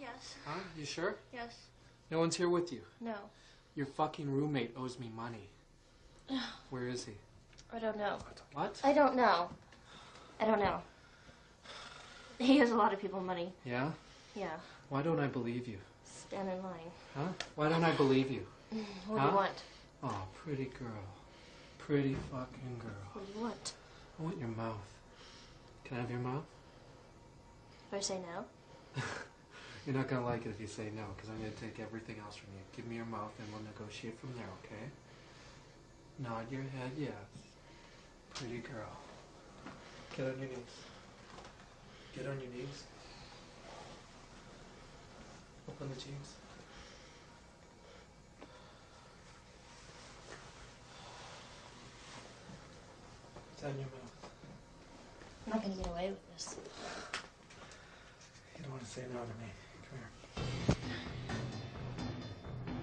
Yes. Huh? You sure? Yes. No one's here with you. No. Your fucking roommate owes me money. Where is he? I don't know. What? I don't know. I don't know. He owes a lot of people money. Yeah? Yeah. Why don't I believe you? Stand in line. Huh? Why don't I believe you? What do you want? Oh, pretty girl. Pretty fucking girl. What do you want? I want your mouth. Can I have your mouth? If I say no? You're not gonna like it if you say no, because I'm gonna take everything else from you. Give me your mouth and we'll negotiate from there, okay? Nod your head, yes. Pretty girl. Get on your knees. Get on your knees. Open the jeans. Down your mouth. I'm not gonna get away with this. You don't want to say no to me. Come here.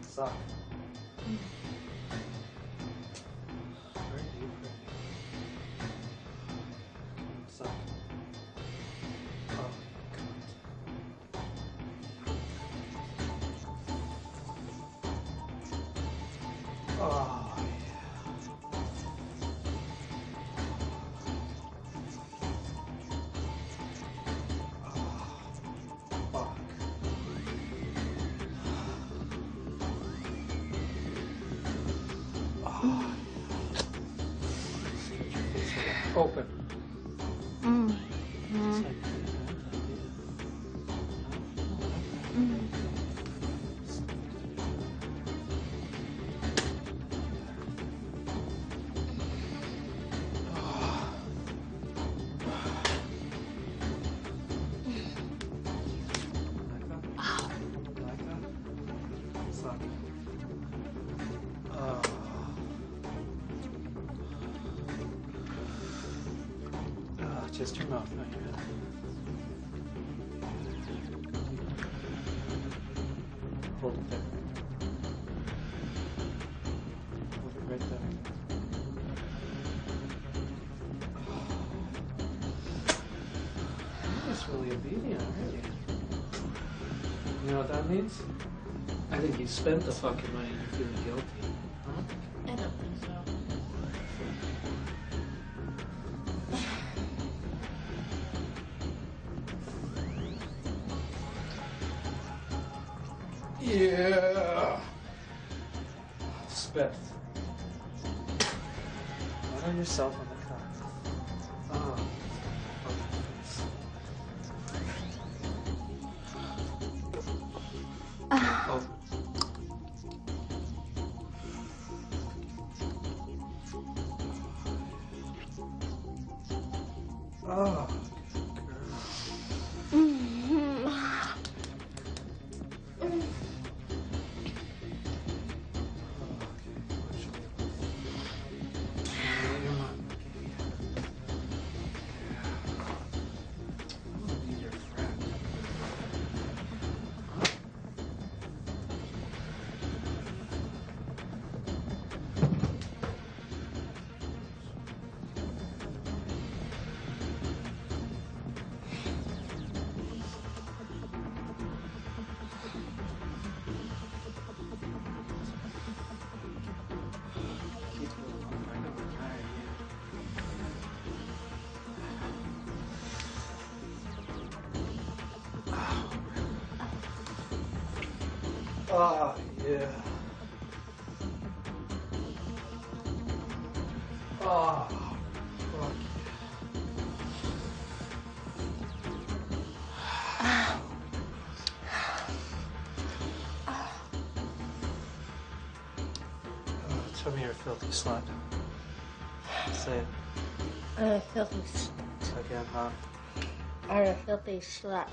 Suck. Mm. Open. Hold it there. Hold it right there. Really obedient, aren't you? You know what that means? I think you spent the fucking money and you're feeling guilty. On yourself Oh, yeah. Oh, fuck. Oh, tell me you're a filthy slut. Say it I'm a filthy slut. again, huh? I'm a filthy slut.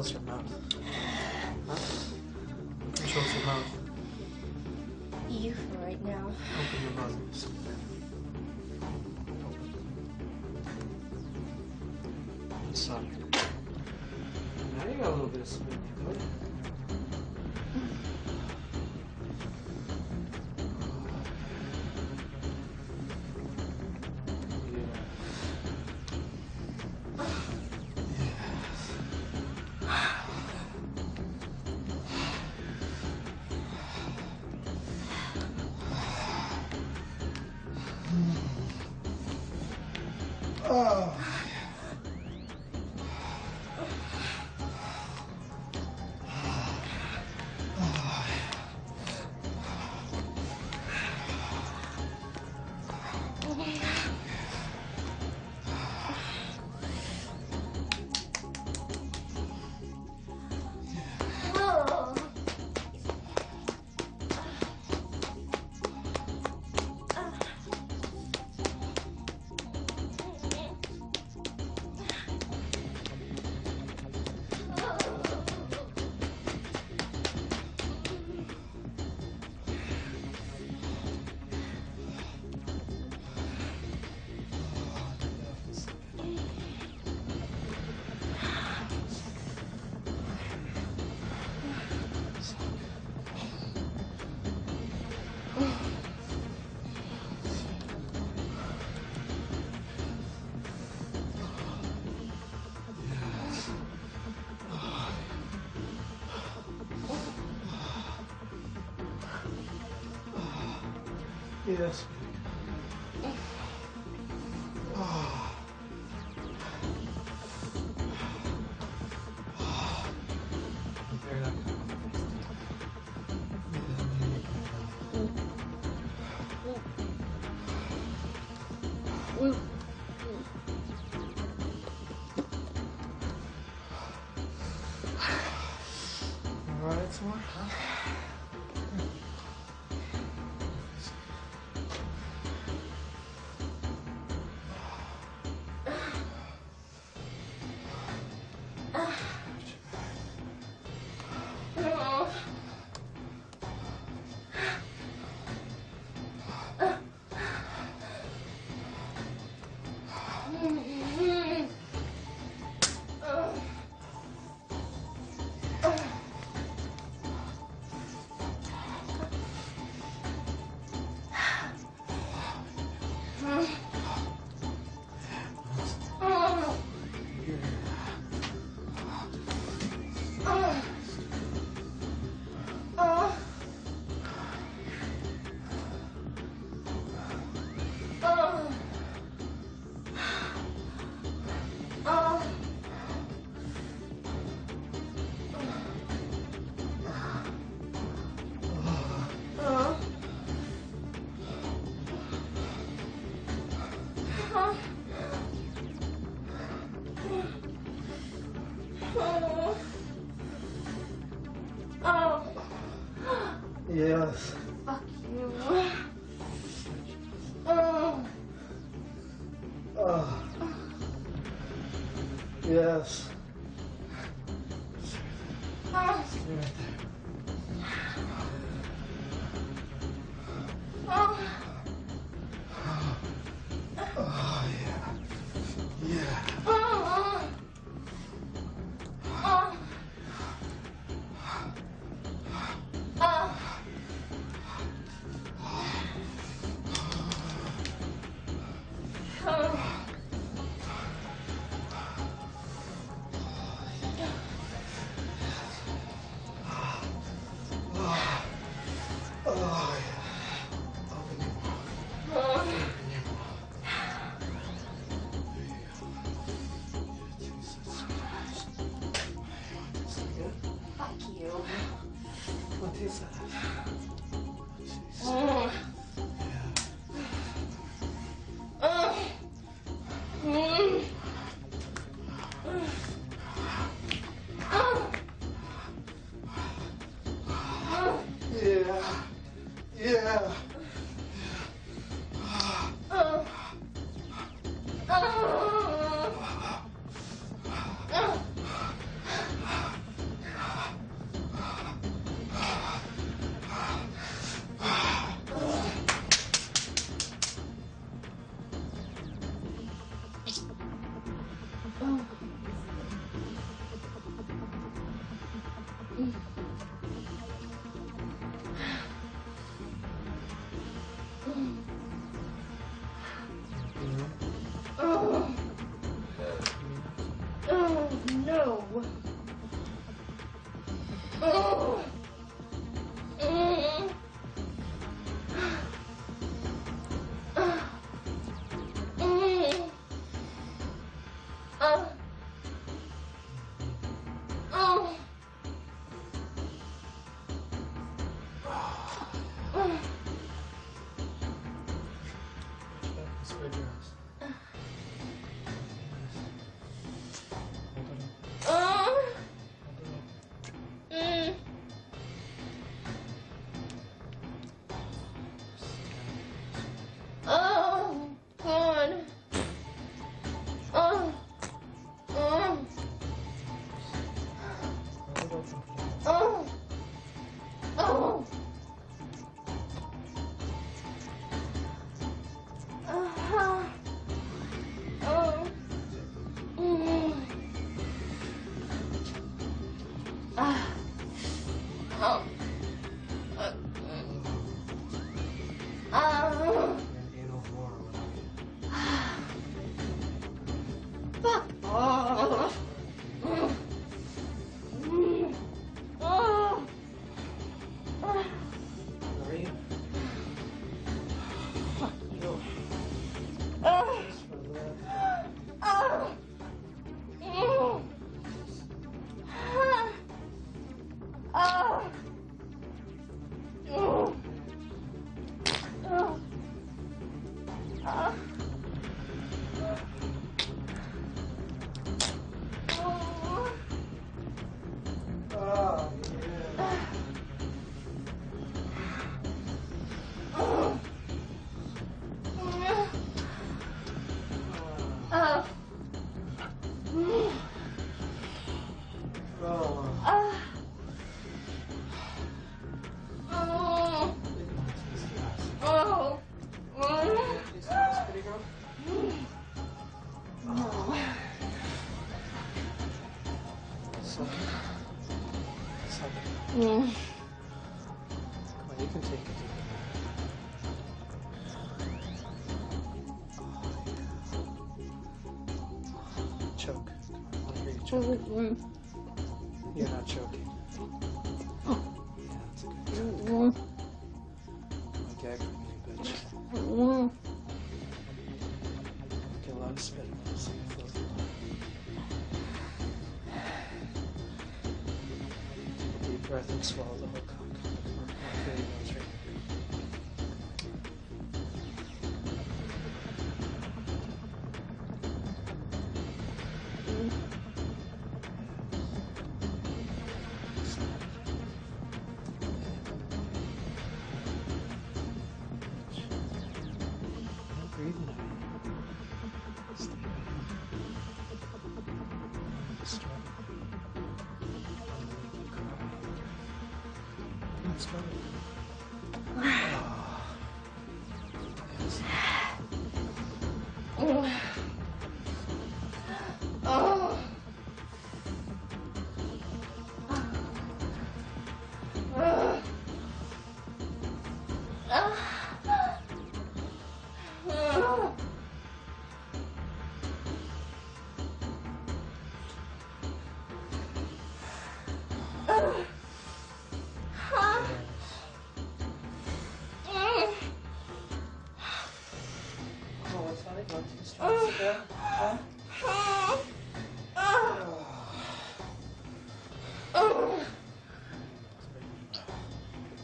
controls your mouth. Huh? Who your mouth? You for right now. Open your mouth. Sorry. 啊 Yes. 啊 Jesus choking. You're not choking. Okay. Yeah, that's a good joke. Okay, you bitch. Okay, a lot of spit. Deep breath and swallow the hook.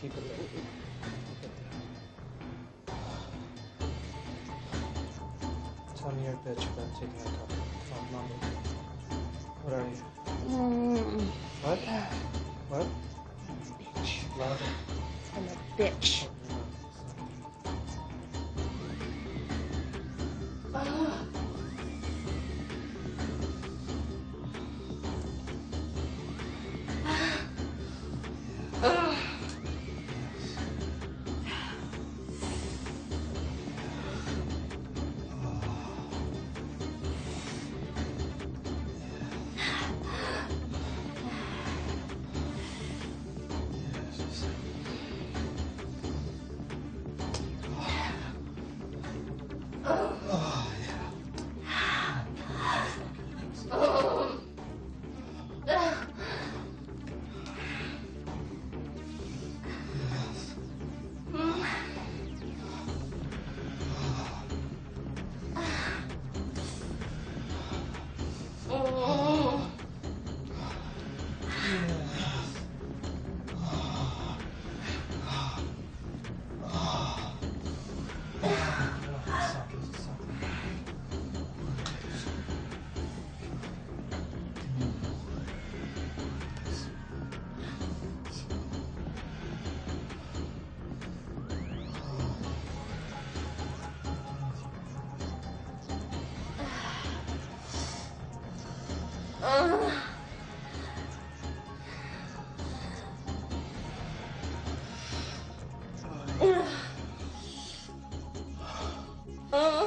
keep it there. Tell me your bitch about taking a cup from mommy. What are you? Mm. What? What? Bitch. Love. I'm a bitch.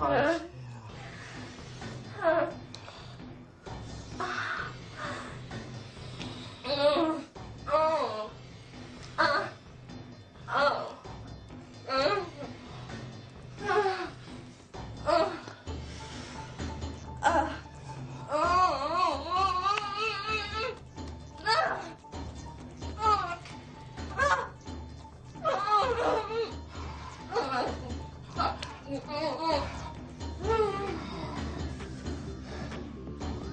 Oh. Ah. Oh. Mm. Ah. Oh.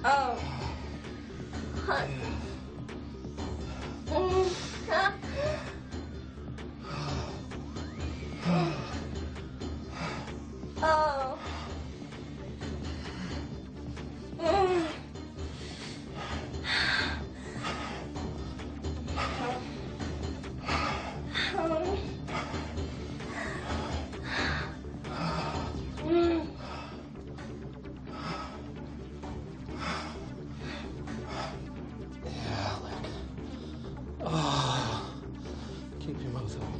Oh. Huh. Keep your